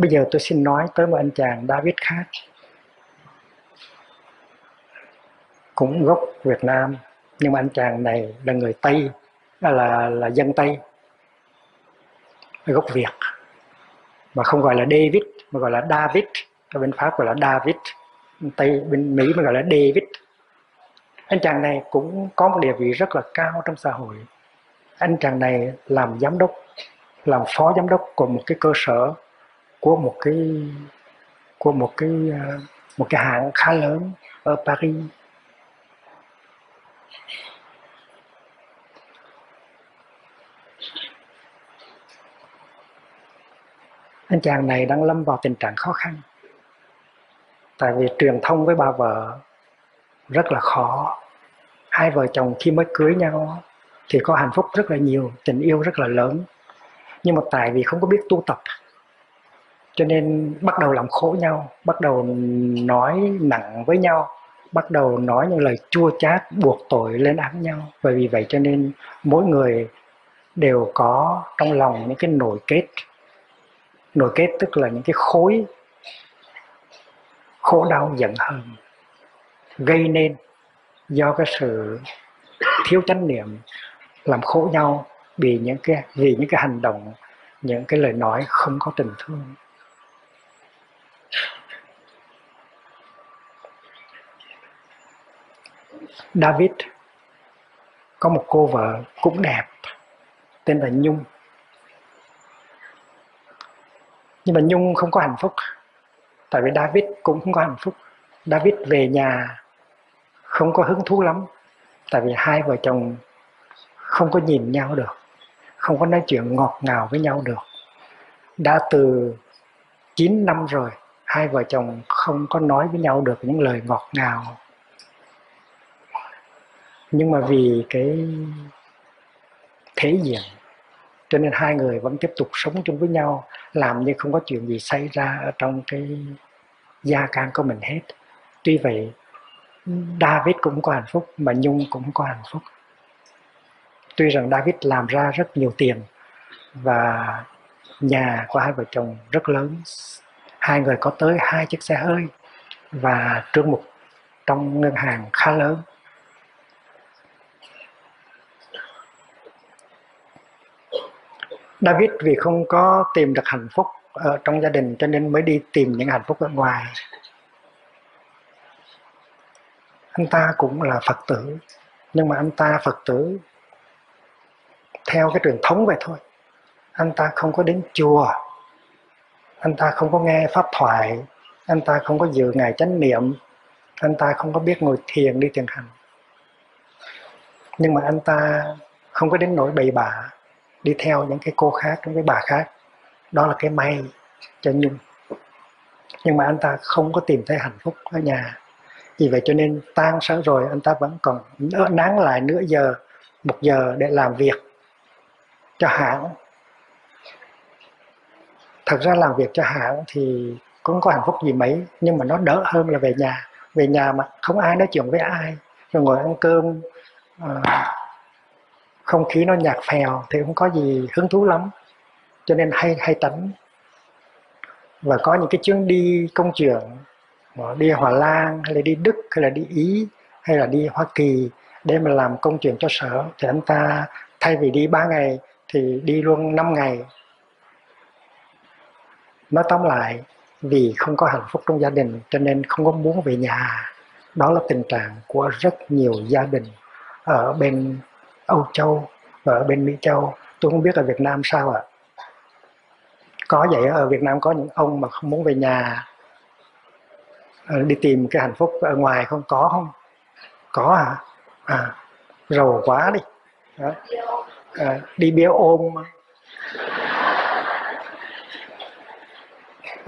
bây giờ tôi xin nói tới một anh chàng David khác, cũng gốc Việt Nam, nhưng mà anh chàng này là người Tây à, là là dân Tây, gốc Việt, mà không gọi là David, mà gọi là David, ở bên Pháp gọi là David, Tây, bên Mỹ mà gọi là David. Anh chàng này cũng có một địa vị rất là cao trong xã hội. Anh chàng này làm giám đốc, làm phó giám đốc của một cái cơ sở của một cái, của một cái ờ, một cái hãng khá lớn ở Paris. Anh chàng này đang lâm vào tình trạng khó khăn, tại vì truyền thông với bà vợ rất là khó. Hai vợ chồng khi mới cưới nhau thì có hạnh phúc rất là nhiều, tình yêu rất là lớn. Nhưng mà tại vì không có biết tu tập cho nên bắt đầu làm khổ nhau, bắt đầu nói nặng với nhau, bắt đầu nói những lời chua chát, buộc tội lên án nhau. Và vì vậy cho nên mỗi người đều có trong lòng những cái nổi kết. Nổi kết tức là những cái khối khổ đau giận hờn gây nên do cái sự thiếu chánh niệm làm khổ nhau, vì những cái, vì những cái hành động, những cái lời nói không có tình thương. David, có một cô vợ cũng đẹp, tên là Nhung. Nhưng mà Nhung không có hạnh phúc, tại vì David cũng không có hạnh phúc. David về nhà không có hứng thú lắm, tại vì hai vợ chồng không có nhìn nhau được, không có nói chuyện ngọt ngào với nhau được. Đã từ 9 năm rồi, hai vợ chồng không có nói với nhau được những lời ngọt ngào nhưng mà vì cái thế diện, cho nên hai người vẫn tiếp tục sống chung với nhau, làm như không có chuyện gì xảy ra ở trong cái gia can của mình hết. Tuy vậy, David cũng có hạnh phúc mà Nhung cũng có hạnh phúc. Tuy rằng David làm ra rất nhiều tiền và nhà của hai vợ chồng rất lớn. Hai người có tới hai chiếc xe hơi và trương mục trong ngân hàng khá lớn. David, vì không có tìm được hạnh phúc ở trong gia đình, cho nên mới đi tìm những hạnh phúc ở ngoài. Anh ta cũng là phật tử, nhưng mà anh ta, phật tử, theo cái truyền thống vậy thôi. Anh ta không có đến chùa, anh ta không có nghe pháp thoại, anh ta không có dự ngày chánh niệm, anh ta không có biết ngồi thiền đi thiền hành. Nhưng mà anh ta không có đến nỗi bậy bạ đi theo những cái cô khác những cái bà khác. Đó là cái may cho nhung. Nhưng mà anh ta không có tìm thấy hạnh phúc ở nhà. Vì vậy cho nên tan sáng rồi anh ta vẫn còn nán lại nửa giờ một giờ để làm việc cho hãng thật ra làm việc cho hãng thì cũng có hạnh phúc gì mấy nhưng mà nó đỡ hơn là về nhà. Về nhà mà không ai nói chuyện với ai. Rồi ngồi ăn cơm uh, không khí nó nhạt phèo thì không có gì hứng thú lắm. Cho nên hay hay tánh và có những cái chuyến đi công chuyện đi Hòa Lan, hay là đi Đức, hay là đi Ý, hay là đi Hoa Kỳ để mà làm công chuyện cho sở, thì anh ta thay vì đi 3 ngày thì đi luôn 5 ngày. Nói tóm lại, vì không có hạnh phúc trong gia đình, cho nên không có muốn về nhà. Đó là tình trạng của rất nhiều gia đình ở bên Âu Châu và ở bên Mỹ Châu. Tôi không biết ở Việt Nam sao ạ. À. có vậy ở Việt Nam có những ông mà không muốn về nhà ờ, đi tìm cái hạnh phúc ở ngoài không? Có không? Có hả? À? à giàu quá đi. Đó. À, đi bia ôm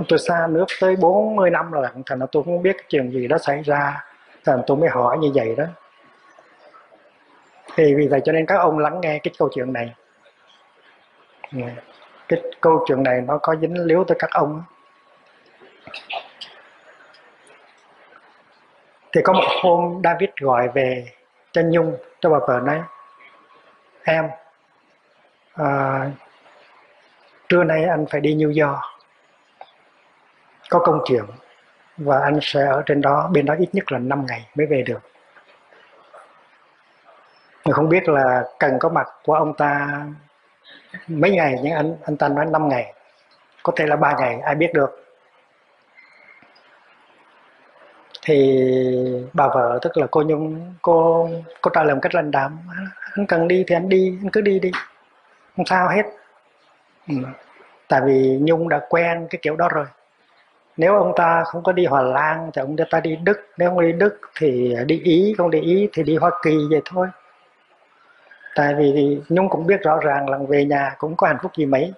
tôi xa nước tới 40 năm rồi thành ra tôi không biết chuyện gì đó xảy ra. Thành tôi mới hỏi như vậy đó thì vì vậy cho nên các ông lắng nghe cái câu chuyện này. Dạ. Cái câu chuyện này nó có dính líu tới các ông. Thì có một hôm David gọi về cho Nhung cho bà vợ nói em à, trưa nay anh phải đi New York. Có công chuyện và anh sẽ ở trên đó bên đó ít nhất là 5 ngày mới về được mình không biết là cần có mặt của ông ta mấy ngày, nhưng anh anh ta nói 5 ngày. Có thể là ba ngày, ai biết được. Thì bà vợ, tức là cô nhung, cô cô trả lời một cách lãnh đạm, anh cần đi thì anh đi, anh cứ đi đi, không sao hết. Ừ. tại vì nhung đã quen cái kiểu đó rồi. Nếu ông ta không có đi Hòa Lan thì ông ta đi Đức, nếu không đi Đức thì đi Ý, không đi Ý thì đi Hoa Kỳ vậy thôi tại vì Nhung cũng biết rõ ràng là về nhà cũng có hạnh phúc gì mấy.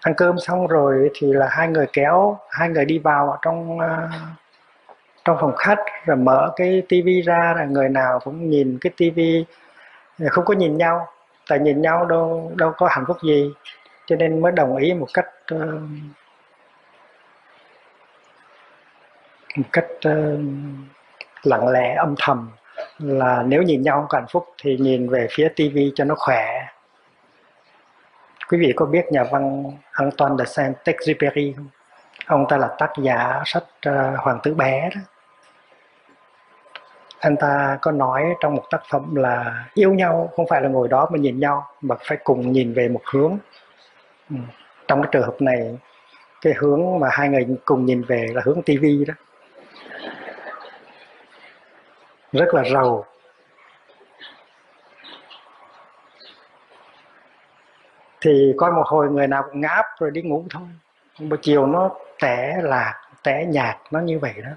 Ăn cơm xong rồi thì là hai người kéo hai người đi vào trong ờ, trong phòng khách rồi mở cái tivi ra là người nào cũng nhìn cái tivi ờ, không có nhìn nhau. Tại nhìn nhau đâu đâu có hạnh phúc gì. Cho nên mới đồng ý một cách ờ, một cách uh, lặng lẽ âm thầm là nếu nhìn nhau không có hạnh phúc thì nhìn về phía tivi cho nó khỏe quý vị có biết nhà văn Antoine de Saint-Exupéry không? Ông ta là tác giả sách uh, Hoàng tử bé đó. Anh ta có nói trong một tác phẩm là yêu nhau không phải là ngồi đó mà nhìn nhau mà phải cùng nhìn về một hướng. Ừ, trong cái trường hợp này cái hướng mà hai người cùng nhìn về là hướng tivi đó. Rất là giàu thì coi một hồi người nào cũng ngáp rồi đi ngủ thôi. Buổi chiều nó tẻ lạc, tẻ nhạt, nó như vậy đó.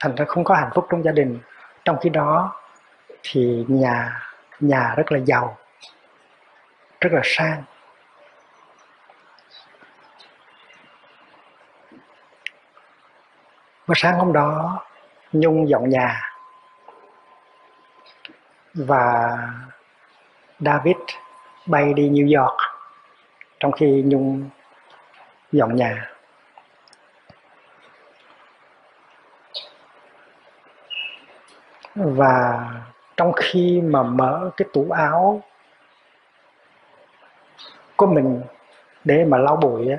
Thành ra không có hạnh phúc trong gia đình. Trong khi đó thì nhà nhà rất là giàu, rất là sang. Và sáng hôm đó, nhung dọn nhà và david bay đi new york, trong khi nhung dọn nhà. Và trong khi mà mở cái tủ áo của mình để mà lau bụi á,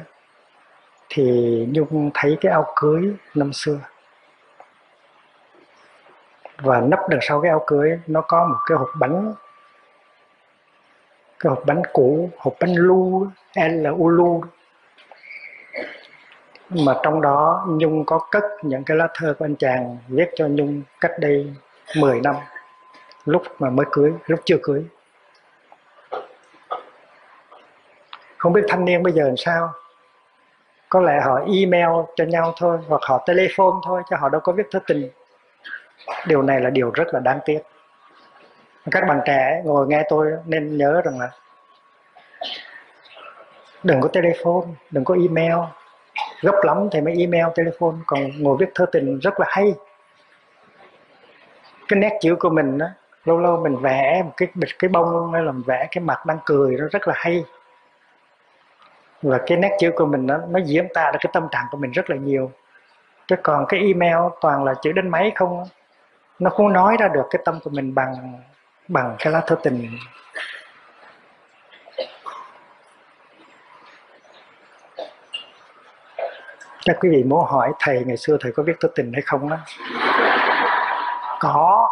thì nhung thấy cái áo cưới năm xưa và nấp đằng sau cái áo cưới, nó có một cái hộp bánh. Cái hộp bánh cũ, hộp bánh lu L ulu. Mà trong đó, Nhung có cất những cái lá thơ của anh chàng, viết cho Nhung cách đây 10 năm, lúc mà mới cưới, lúc chưa cưới. Không biết thanh niên bây giờ làm sao. Có lẽ họ email cho nhau thôi, hoặc họ telephone thôi, chứ họ đâu có viết thư tình điều này là điều rất là đáng tiếc. Các bạn trẻ ngồi nghe tôi nên nhớ rằng là đừng có telephone, đừng có email. Gấp lắm thì mới email, telephone. Còn ngồi viết thơ tình rất là hay. Cái nét chữ của mình đó lâu lâu mình vẽ một cái bịch cái bông hay là vẽ cái mặt đang cười, nó rất là hay. Và cái nét chữ của mình nó nó diễn tả được cái tâm trạng của mình rất là nhiều. Chứ còn cái email toàn là chữ đánh máy không nó không nói ra được cái tâm của mình bằng bằng cái lá thư tình. Các quý vị muốn hỏi thầy ngày xưa thầy có biết thư tình hay không đó? Có.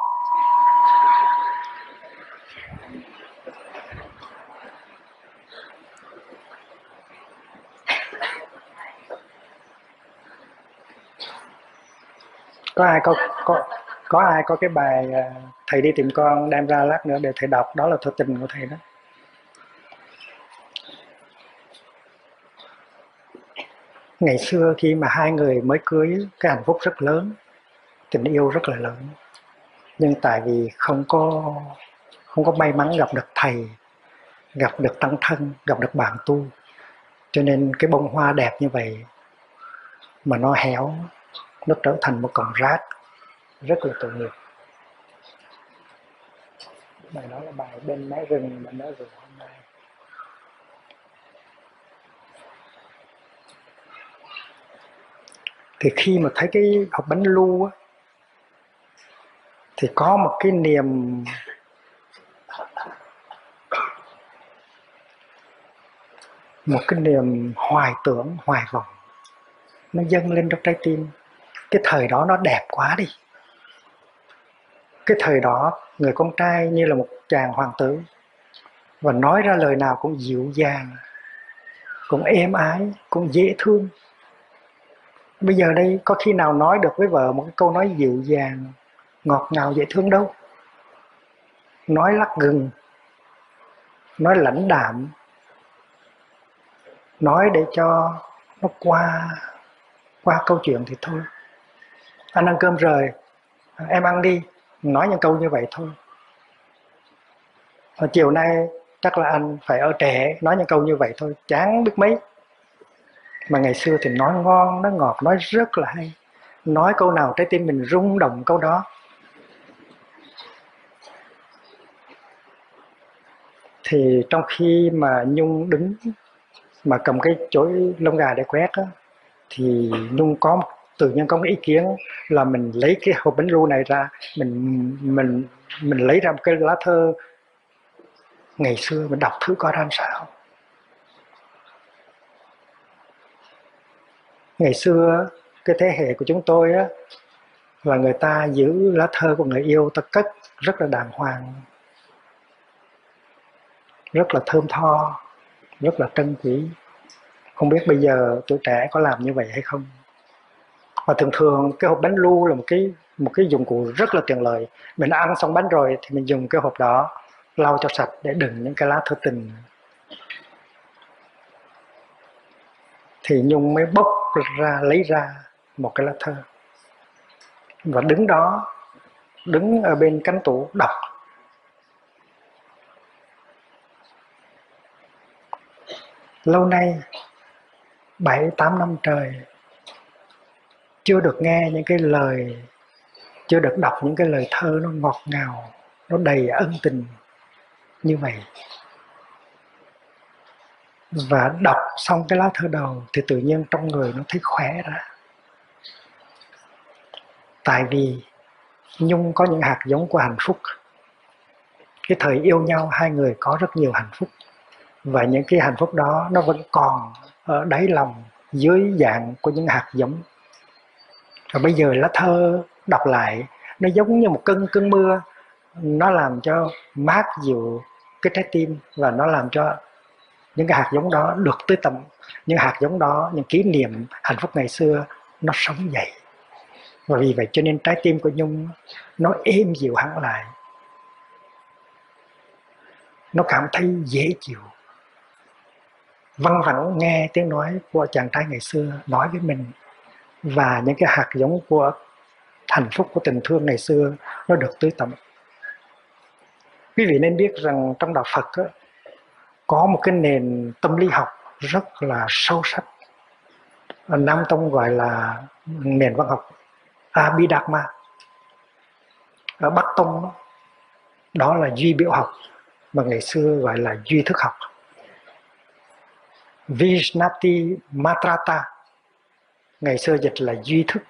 Có ai có có có ai có cái bài à, thầy đi tìm con đem ra lát nữa để thầy đọc? Đó là thơ tình của thầy đó. Ngày xưa khi mà hai người mới cưới, cái hạnh phúc rất lớn, tình yêu rất là lớn. Nhưng tại vì không có không có may mắn gặp được thầy, gặp được tăng thân, gặp được bạn tu, cho nên cái bông hoa đẹp như vậy mà nó héo, nó trở thành một cọng rác rất là tội nghiệp. Bài đó là bài bên mái rừng bên đó rồi hôm nay. Thì khi mà thấy cái hộp bánh lu á, thì có một cái niềm một cái niềm hoài tưởng, hoài vọng. Nó dâng lên trong trái tim. Cái thời đó nó đẹp quá đi cái thời đó, người con trai như là một chàng hoàng tử. Và nói ra lời nào cũng dịu dàng, cũng êm ái, cũng dễ thương. Bây giờ đây, có khi nào nói được với vợ một cái câu nói dịu dàng, ngọt ngào, dễ thương đâu? Nói lắc gừng, nói lãnh đạm, nói để cho nó qua qua câu chuyện thì thôi. Anh ăn cơm rồi, em ăn đi nói những câu như vậy thôi. Và chiều nay chắc là anh phải ở trẻ nói những câu như vậy thôi. Chán biết mấy. Mà ngày xưa thì nói ngon, nói ngọt, nói rất là hay. Nói câu nào trái tim mình rung động câu đó. Thì trong khi mà nhung đứng, mà cầm cái chổi lông gà để quét á, thì nhung có một tự nhiên có một ý kiến là mình lấy cái hộp bánh ru này ra, mình mình mình lấy ra một cái lá thơ ngày xưa, mình đọc thử coi ra sao. Ngày xưa, cái thế hệ của chúng tôi á, là người ta giữ lá thơ của người yêu ta cất rất là đàng hoàng, rất là thơm tho, rất là trân quý. Không biết bây giờ tuổi trẻ có làm như vậy hay không? Và thường thường cái hộp bánh lu là một cái một cái dụng cụ rất là tiện lợi. Mình ăn xong bánh rồi thì mình dùng cái hộp đó lau cho sạch để đựng những cái lá thư tình. Thì nhung mới bốc ra, lấy ra một cái lá thơ và đứng đó, đứng ở bên cánh tủ đọc. Lâu nay, bảy, tám năm trời chưa được nghe những cái lời, chưa được đọc những cái lời thơ nó ngọt ngào, nó đầy ân tình như vậy. Và đọc xong cái lá thơ đầu thì tự nhiên trong người nó thấy khỏe ra. Tại vì nhung có những hạt giống của hạnh phúc. Cái thời yêu nhau, hai người có rất nhiều hạnh phúc. Và những cái hạnh phúc đó nó vẫn còn ở đáy lòng, dưới dạng của những hạt giống và bây giờ lá thơ đọc lại, nó giống như một cơn cơn mưa. Nó làm cho mát dịu cái trái tim và nó làm cho những cái hạt giống đó được tới tầm những hạt giống đó, những kỷ niệm hạnh phúc ngày xưa, nó sống dậy. Và vì vậy cho nên trái tim của nhung, nó êm dịu hẳn lại. Nó cảm thấy dễ chịu. Văng vẳng nghe tiếng nói của chàng trai ngày xưa nói với mình và những cái hạt giống của hạnh phúc của tình thương ngày xưa nó được tưới tẩm. Quý vị nên biết rằng trong đạo Phật đó, có một cái nền tâm lý học rất là sâu sắc. Nam Tông gọi là nền văn học Abhidharma. Ở Bắc Tông đó, đó là duy biểu học mà ngày xưa gọi là duy thức học. Vishnati Matrata ngày xưa dịch là duy thức.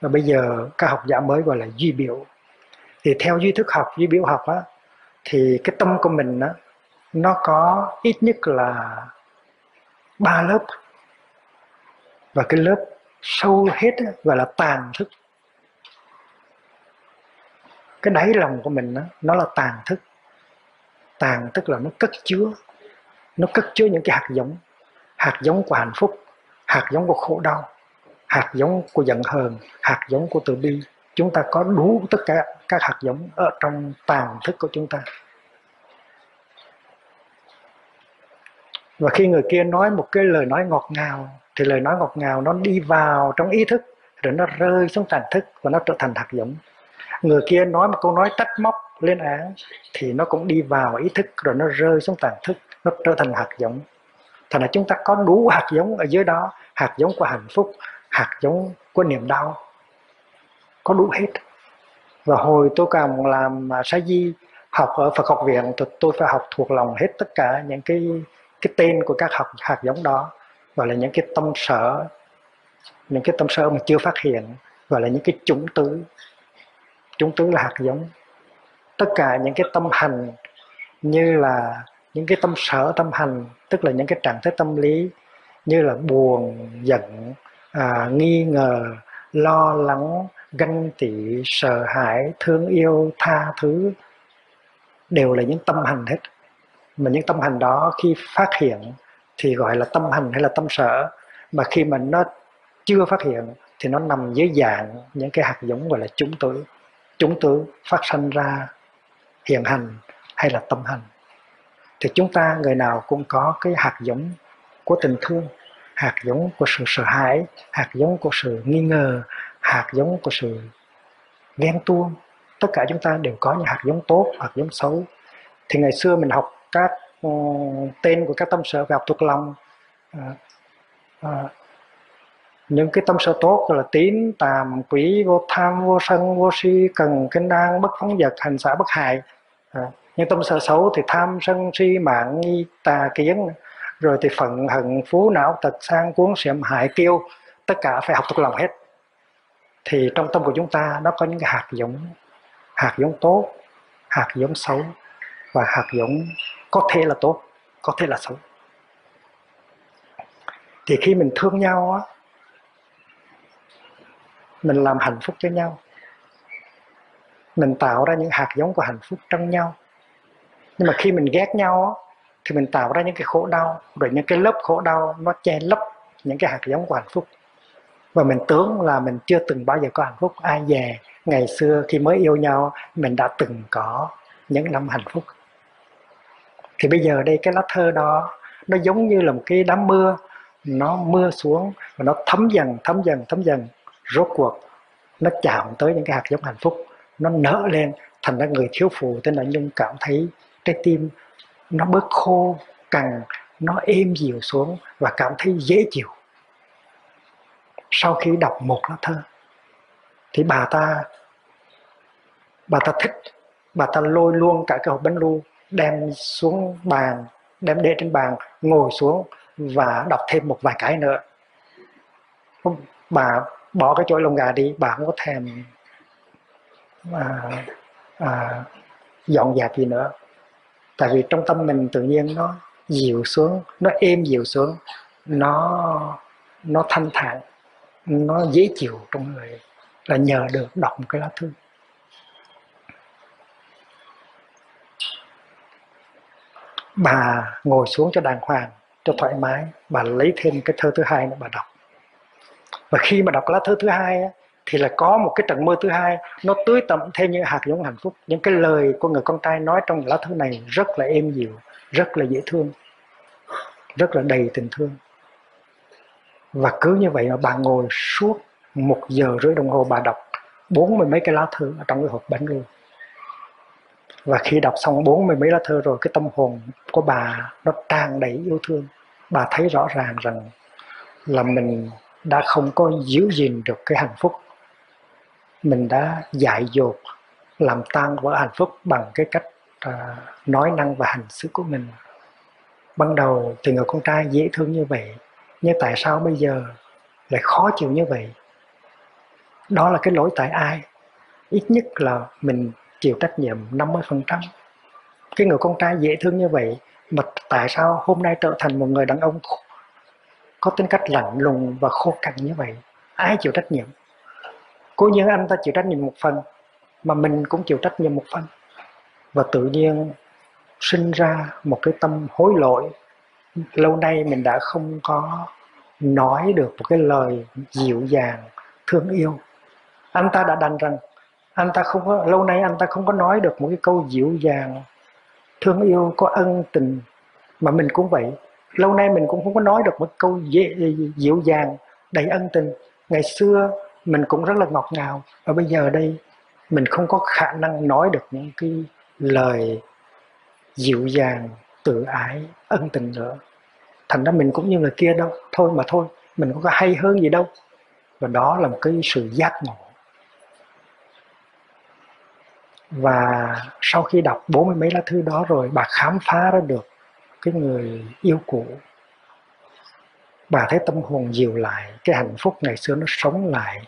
Và bây giờ các học giả mới gọi là duy biểu. Thì theo duy thức học duy biểu học á thì cái tâm của mình á nó có ít nhất là ba lớp. Và cái lớp sâu hết á, gọi là tàn thức. Cái đáy lòng của mình á, nó là tàn thức. Tàn tức là nó cất chứa. Nó cất chứa những cái hạt giống. Hạt giống của hạnh phúc hạt giống của khổ đau hạt giống của giận hờn, hạt giống của từ bi. Chúng ta có đủ tất cả các hạt giống ở trong tàn thức của chúng ta. Và khi người kia nói một cái lời nói ngọt ngào, thì lời nói ngọt ngào nó đi vào trong ý thức, rồi nó rơi xuống tàn thức và nó trở thành hạt giống. Người kia nói một câu nói trách móc, lên án, thì nó cũng đi vào ý thức, rồi nó rơi xuống tàn thức, nó trở thành hạt giống. Thành là chúng ta có đủ hạt giống ở dưới đó, hạt giống của hạnh phúc hạt giống của niềm đau, có đủ hết. Và hồi tôi còn làm à, sa di, học ở Phật học viện thì tôi phải học thuộc lòng hết tất cả những cái cái tên của các học, hạt giống đó. Gọi là những cái tâm sở, những cái tâm sở mà chưa phát hiện. Gọi là những cái chủng tứ chủng tứ là hạt giống. Tất cả những cái tâm hành như là những cái tâm sở tâm hành, tức là những cái trạng thái tâm lý như là buồn, giận à, nghi ngờ lo lắng ganh tị sợ hãi thương yêu tha thứ. Đều là những tâm hành hết. Mà những tâm hành đó khi phát hiện thì gọi là tâm hành hay là tâm sở. Mà khi mà nó chưa phát hiện thì nó nằm dưới dạng những cái hạt giống gọi là chúng tử chúng tử phát sinh ra hiện hành hay là tâm hành. Thì chúng ta người nào cũng có cái hạt giống của tình thương hạt giống của sự sợ hãi hạt giống của sự nghi ngờ hạt giống của sự ghen tuông tất cả chúng ta đều có những hạt giống tốt hạt giống xấu. Thì ngày xưa mình học các uh, tên của các tâm sở về học thuộc lòng uh, uh, những cái tâm sở tốt là tín tàm quý vô tham vô sân vô si cần kinh đan bất phóng vật hành xã bất hại. À, những tâm sở xấu thì tham sân si mạng nghi tà kiến rồi thì phận hận phú não tật sang cuốn xiểm hại kêu tất cả phải học thuộc lòng hết. Thì trong tâm của chúng ta nó có những cái hạt giống hạt giống tốt, hạt giống xấu, và hạt giống có thể là tốt, có thể là xấu. Thì khi mình thương nhau á, mình làm hạnh phúc cho nhau, mình tạo ra những hạt giống của hạnh phúc trong nhau. Nhưng mà khi mình ghét nhau thì mình tạo ra những cái khổ đau, rồi những cái lớp khổ đau nó che lấp những cái hạt giống của hạnh phúc. Và mình tưởng là mình chưa từng bao giờ có hạnh phúc. Ai về ngày xưa khi mới yêu nhau, mình đã từng có những năm hạnh phúc. Thì bây giờ đây cái lá thơ đó, nó giống như là một cái đám mưa. Nó mưa xuống và nó thấm dần thấm dần thấm dần. Rốt cuộc, nó chạm tới những cái hạt giống hạnh phúc. Nó nở lên, thành ra người thiếu phụ, tên là nhung cảm thấy trái tim nó bớt khô cằn nó êm dịu xuống và cảm thấy dễ chịu. Sau khi đọc một lá thơ thì bà ta bà ta thích bà ta lôi luôn cả cái hộp bánh lu đem xuống bàn đem để trên bàn ngồi xuống và đọc thêm một vài cái nữa. Bà bỏ cái chỗ lông gà đi bà không có thèm à, à, dọn dẹp gì nữa tại vì trong tâm mình tự nhiên nó dịu xuống, nó êm dịu xuống, nó nó thanh thản, nó dễ chịu trong người là nhờ được đọc một cái lá thư. Bà ngồi xuống cho đàng hoàng, cho thoải mái, bà lấy thêm cái thơ thứ hai nữa bà đọc. Và khi mà đọc lá thơ thứ hai thì là có một cái trận mưa thứ hai, nó tưới tẩm thêm những hạt giống hạnh phúc. Những cái lời của người con trai nói trong lá thư này rất là êm dịu, rất là dễ thương, rất là đầy tình thương. Và cứ như vậy mà bà ngồi suốt một giờ rưỡi đồng hồ, bà đọc bốn mươi mấy cái lá thư ở trong cái hộp bánh luôn và khi đọc xong bốn mươi mấy lá thư rồi, cái tâm hồn của bà nó tràn đầy yêu thương. Bà thấy rõ ràng rằng là mình đã không có giữ gìn được cái hạnh phúc mình đã dại dột làm tan vỡ hạnh phúc bằng cái cách uh, nói năng và hành xử của mình. Ban đầu thì người con trai dễ thương như vậy nhưng tại sao bây giờ lại khó chịu như vậy? Đó là cái lỗi tại ai? Ít nhất là mình chịu trách nhiệm 50% cái người con trai dễ thương như vậy mà tại sao hôm nay trở thành một người đàn ông có tính cách lạnh lùng và khô cằn như vậy? Ai chịu trách nhiệm? Cố nhiên anh ta chịu trách nhiệm một phần mà mình cũng chịu trách nhiệm một phần. Và tự nhiên sinh ra một cái tâm hối lỗi. Lâu nay mình đã không có nói được một cái lời dịu dàng thương yêu. Anh ta đã đành rằng anh ta không có lâu nay anh ta không có nói được một cái câu dịu dàng thương yêu có ân tình mà mình cũng vậy. Lâu nay mình cũng không có nói được một câu dễ, dịu dàng đầy ân tình. Ngày xưa mình cũng rất là ngọt ngào. Và bây giờ đây, mình không có khả năng nói được những cái lời dịu dàng, tự ái, ân tình nữa. Thành ra mình cũng như người kia đâu. Thôi mà thôi, mình không có hay hơn gì đâu. Và đó là một cái sự giác ngộ. Và sau khi đọc bốn mươi mấy lá thư đó rồi, bà khám phá ra được cái người yêu cũ. Bà thấy tâm hồn dịu lại, cái hạnh phúc ngày xưa nó sống lại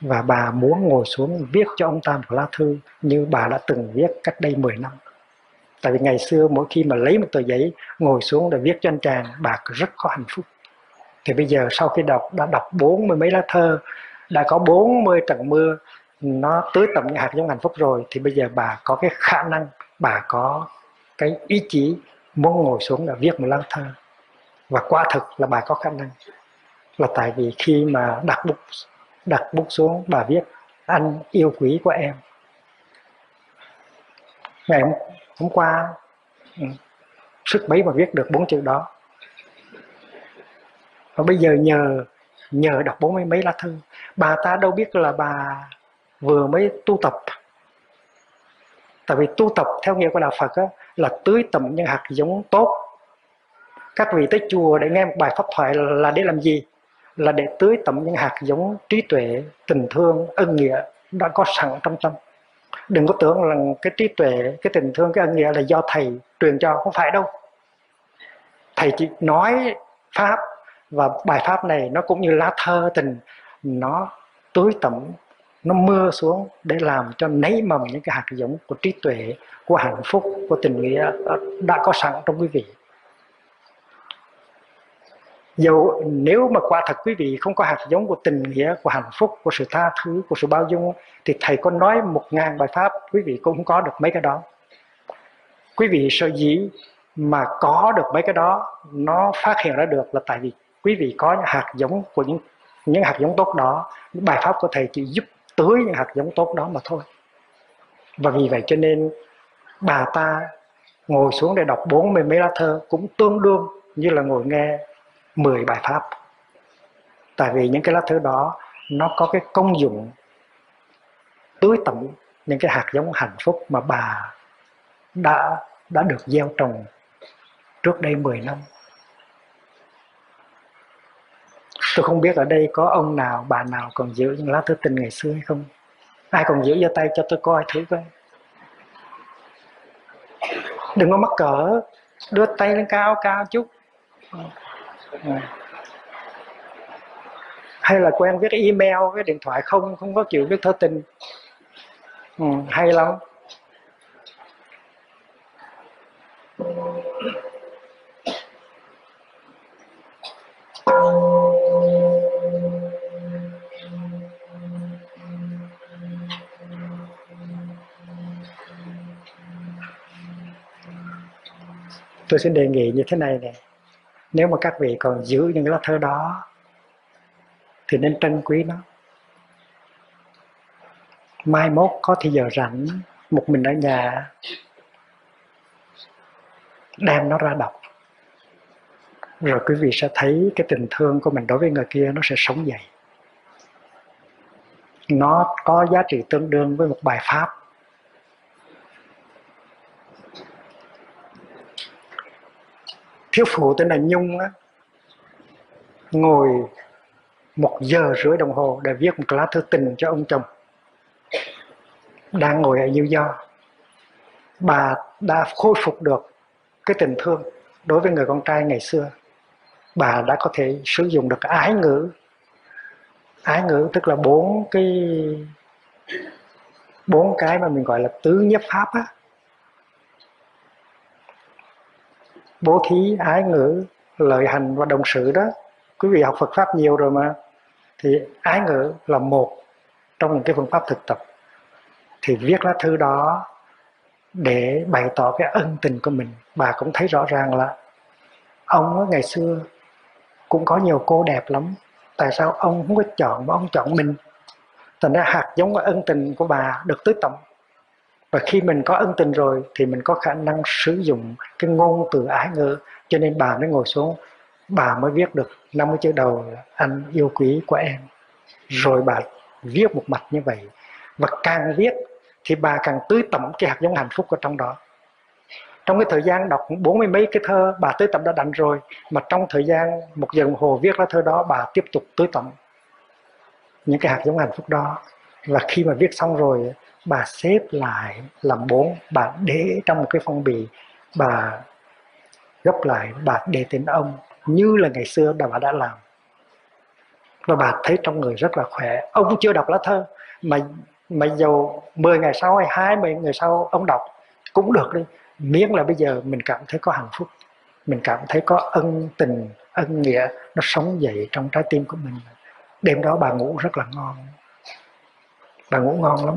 và bà muốn ngồi xuống viết cho ông ta một lá thư như bà đã từng viết cách đây 10 năm. Tại vì ngày xưa mỗi khi mà lấy một tờ giấy, ngồi xuống để viết cho anh chàng, bà rất có hạnh phúc. Thì bây giờ sau khi đọc, đã đọc bốn mươi mấy lá thơ, đã có bốn mươi trận mưa, nó tưới tầm những hạt giống hạnh phúc rồi, thì bây giờ bà có cái khả năng, bà có cái ý chí muốn ngồi xuống để viết một lá thơ. Và quả thực là bà có khả năng. Là tại vì khi mà đặt bút đặt bút xuống bà viết anh yêu quý của em. Ngày hôm qua ừ, sức mấy mà viết được bốn chữ đó. Và bây giờ nhờ nhờ đọc bốn mươi mấy lá thư bà ta đâu biết là bà vừa mới tu tập. Tại vì tu tập theo nghĩa của đạo phật á, là tưới tầm những hạt giống tốt. Các vị tới chùa để nghe một bài pháp thoại là để làm gì? Là để tưới tẩm những hạt giống trí tuệ, tình thương, ân nghĩa đã có sẵn trong tâm. Đừng có tưởng rằng cái trí tuệ, cái tình thương, cái ân nghĩa là do thầy truyền cho, không phải đâu. Thầy chỉ nói pháp và bài pháp này nó cũng như lá thơ tình, nó tưới tẩm, nó mưa xuống để làm cho nảy mầm những cái hạt giống của trí tuệ, của hạnh phúc, của tình nghĩa đã có sẵn trong quý vị dầu nếu mà quả thật quý vị không có hạt giống của tình nghĩa, của hạnh phúc, của sự tha thứ, của sự bao dung, thì thầy có nói một ngàn bài pháp, quý vị cũng không có được mấy cái đó. Quý vị sợ dĩ mà có được mấy cái đó, nó phát hiện ra được là tại vì quý vị có những hạt giống của những những hạt giống tốt đó. Những bài pháp của thầy chỉ giúp tưới những hạt giống tốt đó mà thôi. Và vì vậy cho nên bà ta ngồi xuống để đọc bốn mươi mấy lá thơ cũng tương đương như là ngồi nghe 10 bài pháp. Tại vì những cái lá thư đó, nó có cái công dụng tưới tẩm những cái hạt giống hạnh phúc mà bà đã đã được gieo trồng trước đây 10 năm. Tôi không biết ở đây có ông nào, bà nào còn giữ những lá thư tình ngày xưa hay không. Ai còn giữ giơ tay cho tôi coi thử coi. Đừng có mắc cỡ, đưa tay lên cao cao chút hay là quen viết email với điện thoại không không có chịu viết thơ tình. Ừ, hay lắm. Tôi xin đề nghị như thế này này nếu mà các vị còn giữ những cái lá thơ đó, thì nên trân quý nó. Mai mốt có thì giờ rảnh, một mình ở nhà, đem nó ra đọc. Rồi quý vị sẽ thấy cái tình thương của mình đối với người kia nó sẽ sống dậy. Nó có giá trị tương đương với một bài pháp. Thiếu phụ tên là nhung á. Ngồi một giờ rưỡi đồng hồ để viết một lá thư tình cho ông chồng. Đang ngồi ở New York. Bà đã khôi phục được cái tình thương đối với người con trai ngày xưa. Bà đã có thể sử dụng được ái ngữ. Ái ngữ tức là bốn cái bốn cái mà mình gọi là tứ nhất pháp á. Bố thí, ái ngữ lợi hành và đồng sự đó. Quý vị học Phật pháp nhiều rồi mà. Thì ái ngữ là một trong những cái phương pháp thực tập. Thì viết lá thư đó để bày tỏ cái ân tình của mình. Bà cũng thấy rõ ràng là ông ngày xưa cũng có nhiều cô đẹp lắm. Tại sao ông không có chọn mà ông chọn mình? Thành ra hạt giống ân tình của bà được tưới tẩm và khi mình có ân tình rồi thì mình có khả năng sử dụng cái ngôn từ ái ngữ. Cho nên bà mới ngồi xuống, bà mới viết được 50 chữ đầu anh yêu quý của em. Rồi bà viết một mạch như vậy. Và càng viết thì bà càng tưới tẩm cái hạt giống hạnh phúc ở trong đó. Trong cái thời gian đọc bốn mươi mấy cái thơ, bà tưới tẩm đã đành rồi. Mà trong thời gian một giờ đồng hồ viết lá thơ đó, bà tiếp tục tưới tẩm những cái hạt giống hạnh phúc đó. Và khi mà viết xong rồi bà xếp lại làm bốn, bà để trong một cái phong bì, bà gấp lại, bà để tên ông như là ngày xưa bà đã làm. Và bà thấy trong người rất là khỏe. Ông chưa đọc lá thơ, mà mà dầu 10 ngày sau hay 20 ngày sau ông đọc cũng được đi. Miễn là bây giờ mình cảm thấy có hạnh phúc, mình cảm thấy có ân tình, ân nghĩa nó sống dậy trong trái tim của mình. Đêm đó bà ngủ rất là ngon. Bà ngủ ngon lắm.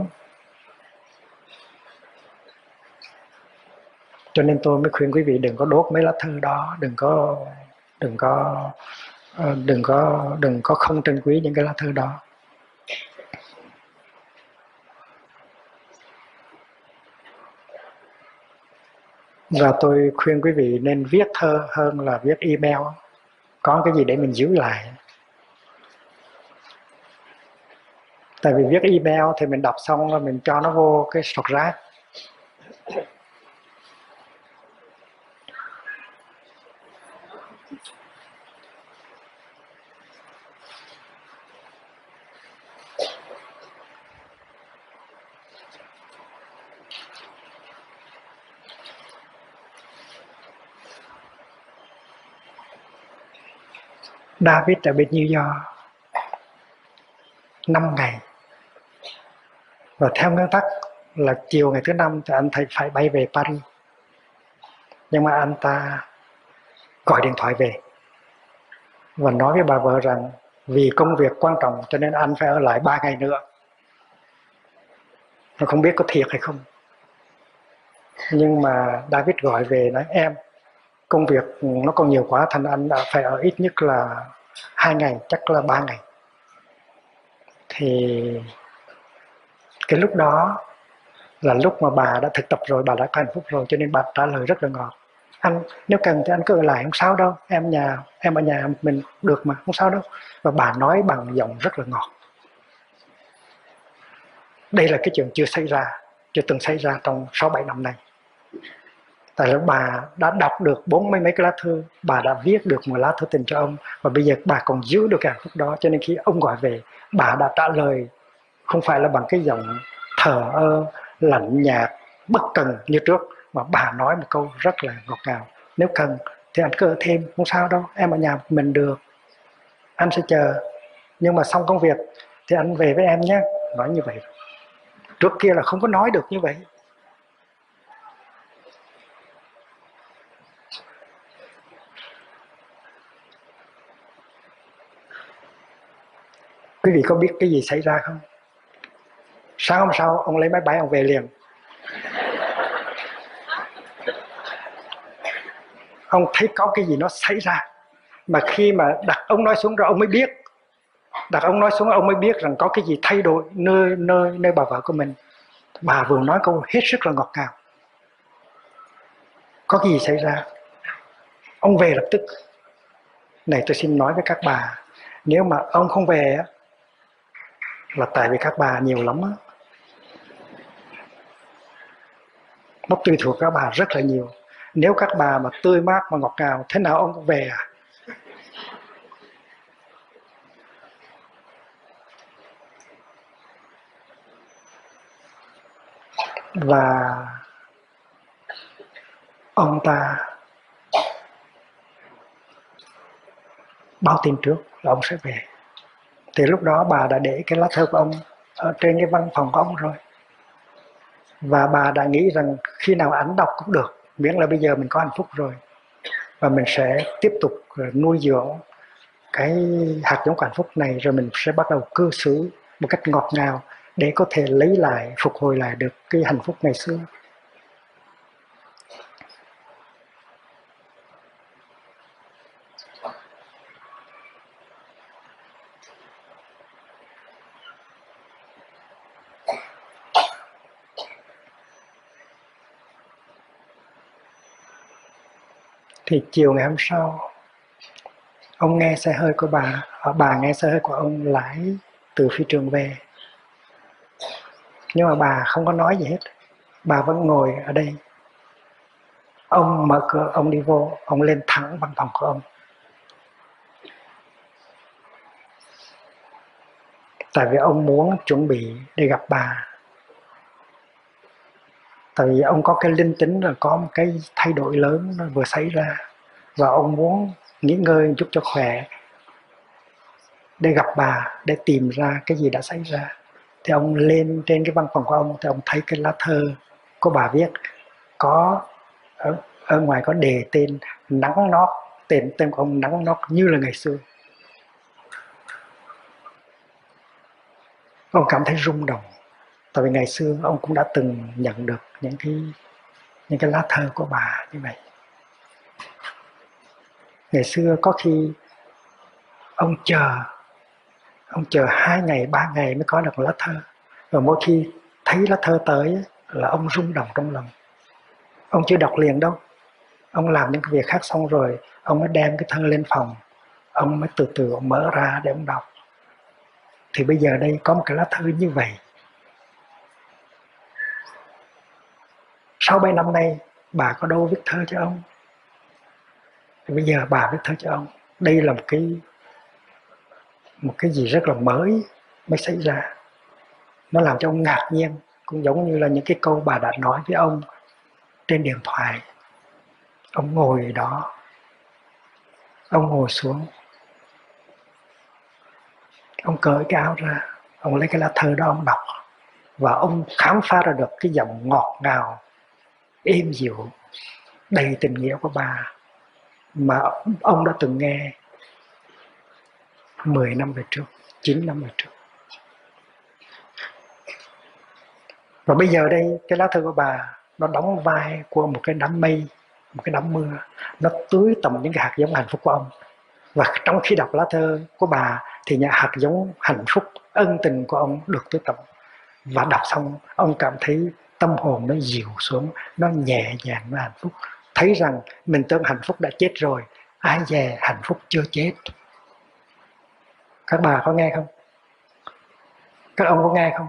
Cho nên tôi mới khuyên quý vị đừng có đốt mấy lá thư đó, đừng có đừng có ờ, đừng có đừng có không trân quý những cái lá thư đó. Và tôi khuyên quý vị nên viết thơ hơn là viết email. Có cái gì để mình giữ lại. Tại vì viết email thì mình đọc xong rồi mình cho nó vô cái sọt rác. David ở bên New York 5 ngày. Và theo nguyên tắc là chiều ngày thứ năm thì anh thầy phải bay về Paris. Nhưng mà anh ta gọi điện thoại về và nói với bà vợ rằng vì công việc quan trọng cho nên anh phải ở lại ba ngày nữa. Nó không biết có thiệt hay không. Nhưng mà David gọi về nói, em công việc nó còn nhiều quá, thành anh đã phải ở ít nhất là hai ngày, chắc là ba ngày. Thì cái lúc đó là lúc mà bà đã thực tập rồi, bà đã có hạnh phúc rồi, cho nên bà trả lời rất là ngọt. Anh, nếu cần thì anh cứ ở lại, không sao đâu. Em nhà, em ở nhà mình được mà, không sao đâu. Và bà nói bằng giọng rất là ngọt. Đây là cái chuyện chưa xảy ra, chưa từng xảy ra trong sáu bảy năm nay tại là bà đã đọc được bốn mấy mấy cái lá thư, bà đã viết được một lá thư tình cho ông, và bây giờ bà còn giữ được cái hạnh phúc đó, cho nên khi ông gọi về, bà đã trả lời, không phải là bằng cái giọng thờ ơ, lạnh nhạt, bất cần như trước, mà bà nói một câu rất là ngọt ngào. Nếu cần thì anh cứ ở thêm, không sao đâu, em ở nhà mình được. Anh sẽ chờ. Nhưng mà xong công việc thì anh về với em nhé. Nói như vậy. Trước kia là không có nói được như vậy. Quý vị có biết cái gì xảy ra không? Sáng hôm sau, ông lấy máy bay, ông về liền. Ông thấy có cái gì nó xảy ra, mà khi mà đặt ông nói xuống rồi ông mới biết. Đặt ông nói xuống ông mới biết rằng có cái gì thay đổi nơi nơi nơi bà vợ của mình. Bà vừa nói câu hết sức là ngọt ngào. Có cái gì xảy ra? Ông về lập tức. Này, tôi xin nói với các bà, nếu mà ông không về là tại vì các bà nhiều lắm á. Nó tùy thuộc các bà rất là nhiều. Nếu các bà mà tươi mát, mà ngọt ngào, thế nào ông cũng về à? Và ông ta báo tin trước là ông sẽ về thì lúc đó bà đã để cái lá thư của ông ở trên cái văn phòng của ông rồi. Và bà đã nghĩ rằng khi nào ảnh đọc cũng được, miễn là bây giờ mình có hạnh phúc rồi. Và mình sẽ tiếp tục ờ, nuôi dưỡng cái hạt giống hạnh phúc này, rồi mình sẽ bắt đầu cư xử một cách ngọt ngào để có thể lấy lại, phục hồi lại được cái hạnh phúc ngày xưa. Thì chiều ngày hôm sau, ông nghe xe hơi của bà à, bà nghe xe hơi của ông lái từ phi trường về. Nhưng mà bà không có nói gì hết, bà vẫn ngồi ở đây. Ông mở cửa, ông đi vô, ông lên thẳng văn phòng của ông. Tại vì ông muốn chuẩn bị để gặp bà tại vì ông có cái linh tính là có một cái thay đổi lớn nó vừa xảy ra. Và ông muốn nghỉ ngơi chút cho khỏe để gặp bà để tìm ra cái gì đã xảy ra. Thì ông lên trên cái văn phòng của ông thì ông thấy cái lá thơ của bà viết có ở, ở ngoài có đề tên nắng nót tên tên của ông nắng nót như là ngày xưa. Ông cảm thấy rung động tại vì ngày xưa ông cũng đã từng nhận được những cái những cái lá thơ của bà như vậy. Ngày xưa có khi ông chờ ông chờ hai ngày, ba ngày mới có được lá thơ. Và mỗi khi thấy lá thơ tới là ông rung động trong lòng. Ông chưa đọc liền đâu. Ông làm những cái việc khác xong rồi, ông mới đem cái thơ lên phòng. Ông mới từ từ ông mở ra để ông đọc. Thì bây giờ đây có một cái lá thư như vậy. Sau bảy năm nay, bà có đâu viết thơ cho ông? Thì bây giờ bà viết thơ cho ông. Đây là một cái một cái gì rất là mới mới xảy ra. Nó làm cho ông ngạc nhiên, cũng giống như là những cái câu bà đã nói với ông trên điện thoại. Ông ngồi đó. Ông ngồi xuống. Ông cởi cái áo ra. Ông lấy cái lá thơ đó ông đọc. Và ông khám phá ra được cái giọng ngọt ngào êm dịu, đầy tình nghĩa của bà mà ông đã từng nghe 10 năm về trước 9 năm về trước. Và bây giờ đây, cái lá thư của bà, nó đóng vai của một cái đám mây, một cái đám mưa. Nó tưới tầm những cái hạt giống hạnh phúc của ông. Và trong khi đọc lá thơ của bà thì nhà hạt giống hạnh phúc, ân tình của ông được tưới tầm. Và đọc xong, ông cảm thấy tâm hồn nó dịu xuống, nó nhẹ nhàng, nó hạnh phúc. Thấy rằng mình tưởng hạnh phúc đã chết rồi, ai về hạnh phúc chưa chết. Các bà có nghe không? Các ông có nghe không?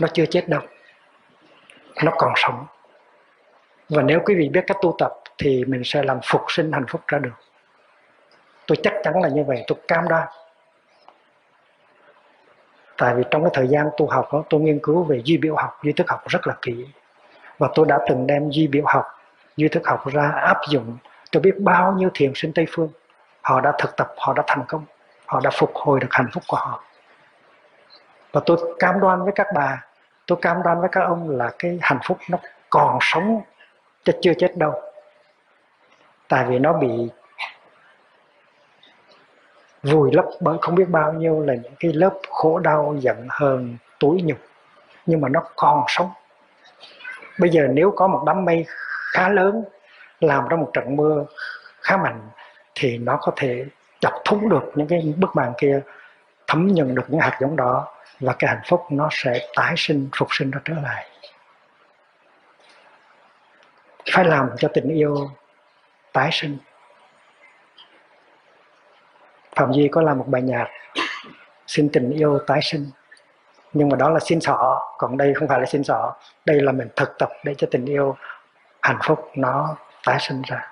Nó chưa chết đâu, nó còn sống. Và nếu quý vị biết cách tu tập thì mình sẽ làm phục sinh hạnh phúc ra được. Tôi chắc chắn là như vậy, tôi cam đoan tại vì trong cái thời gian tu học đó, tôi nghiên cứu về duy biểu học, duy thức học rất là kỹ. Và tôi đã từng đem duy biểu học, duy thức học ra áp dụng. Tôi biết bao nhiêu thiền sinh tây phương, họ đã thực tập, họ đã thành công, họ đã phục hồi được hạnh phúc của họ. Và tôi cam đoan với các bà, tôi cam đoan với các ông là cái hạnh phúc nó còn sống, chứ chưa chết đâu. Tại vì nó bị vùi lấp bởi không biết bao nhiêu là những cái lớp khổ đau giận hờn, tủi nhục. Nhưng mà nó còn sống. Bây giờ nếu có một đám mây khá lớn làm ra một trận mưa khá mạnh, thì nó có thể chọc thủng được những cái bức màn kia, thấm nhận được những hạt giống đó, và cái hạnh phúc nó sẽ tái sinh, phục sinh ra trở lại. Phải làm cho tình yêu tái sinh phạm duy có làm một bài nhạc, xin tình yêu tái sinh. Nhưng mà đó là xin xỏ còn đây không phải là xin xỏ đây là mình thực tập để cho tình yêu, hạnh phúc nó tái sinh ra.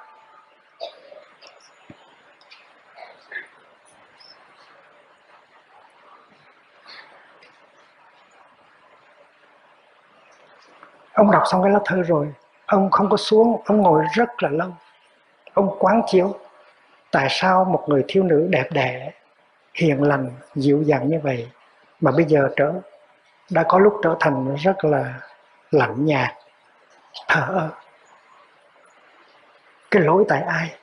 Ông đọc xong cái lá thư rồi, ông không có xuống, ông ngồi rất là lâu. Ông quán chiếu tại sao một người thiếu nữ đẹp đẽ, hiền lành, dịu dàng như vậy mà bây giờ trở, đã có lúc trở thành rất là lạnh nhạt? Thở ơ! Cái lỗi tại ai?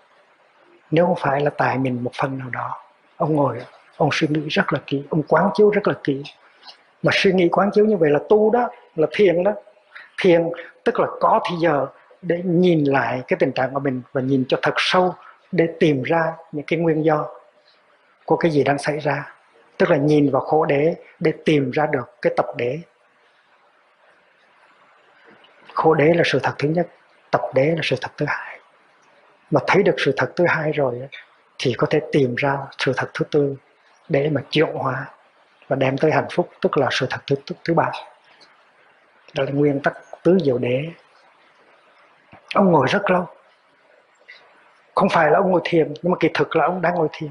Nếu không phải là tại mình một phần nào đó, ông ngồi, ông suy nghĩ rất là kỹ, ông quán chiếu rất là kỹ. Mà suy nghĩ quán chiếu như vậy là tu đó, là thiền đó. Thiền tức là có thì giờ để nhìn lại cái tình trạng của mình và nhìn cho thật sâu để tìm ra những cái nguyên do của cái gì đang xảy ra. Tức là nhìn vào khổ đế để tìm ra được cái tập đế. Khổ đế là sự thật thứ nhất tập đế là sự thật thứ hai. Mà thấy được sự thật thứ hai rồi thì có thể tìm ra sự thật thứ tư để mà triệu hóa và đem tới hạnh phúc tức là sự thật thứ thứ, thứ ba. Đó là nguyên tắc tứ diệu đế. Ông ngồi rất lâu không phải là ông ngồi thiền, nhưng mà kỳ thực là ông đang ngồi thiền.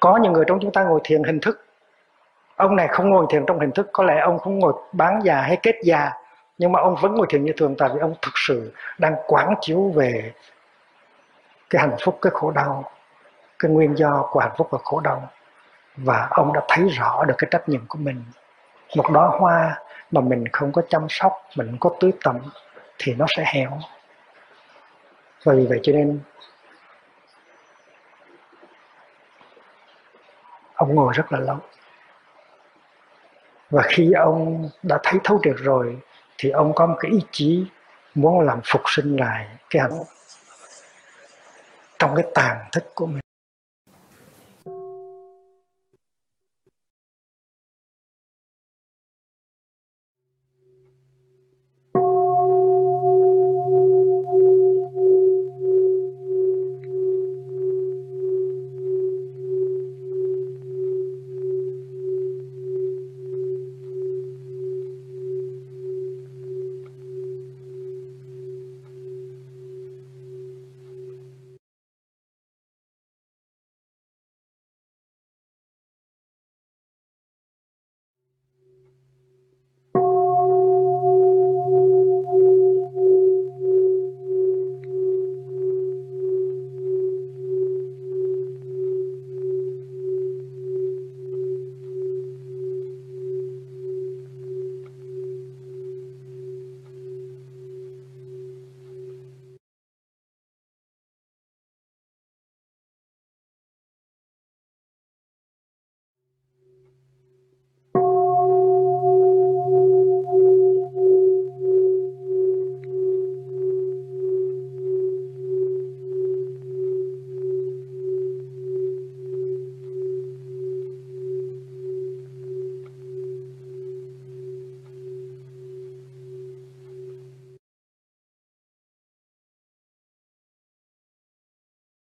Có những người trong chúng ta ngồi thiền hình thức. Ông này không ngồi thiền trong hình thức, có lẽ ông không ngồi bán già hay kết già, nhưng mà ông vẫn ngồi thiền như thường, tại vì ông thực sự đang quán chiếu về cái hạnh phúc, cái khổ đau, cái nguyên do của hạnh phúc và khổ đau. Và ông đã thấy rõ được cái trách nhiệm của mình. Một đóa hoa mà mình không có chăm sóc, mình không có tưới tẩm thì nó sẽ héo và vì vậy cho nên ông ngồi rất là lâu. Và khi ông đã thấy thấu được rồi, thì ông có một cái ý chí muốn làm phục sinh lại cái hạnh trong cái tàn thức của mình.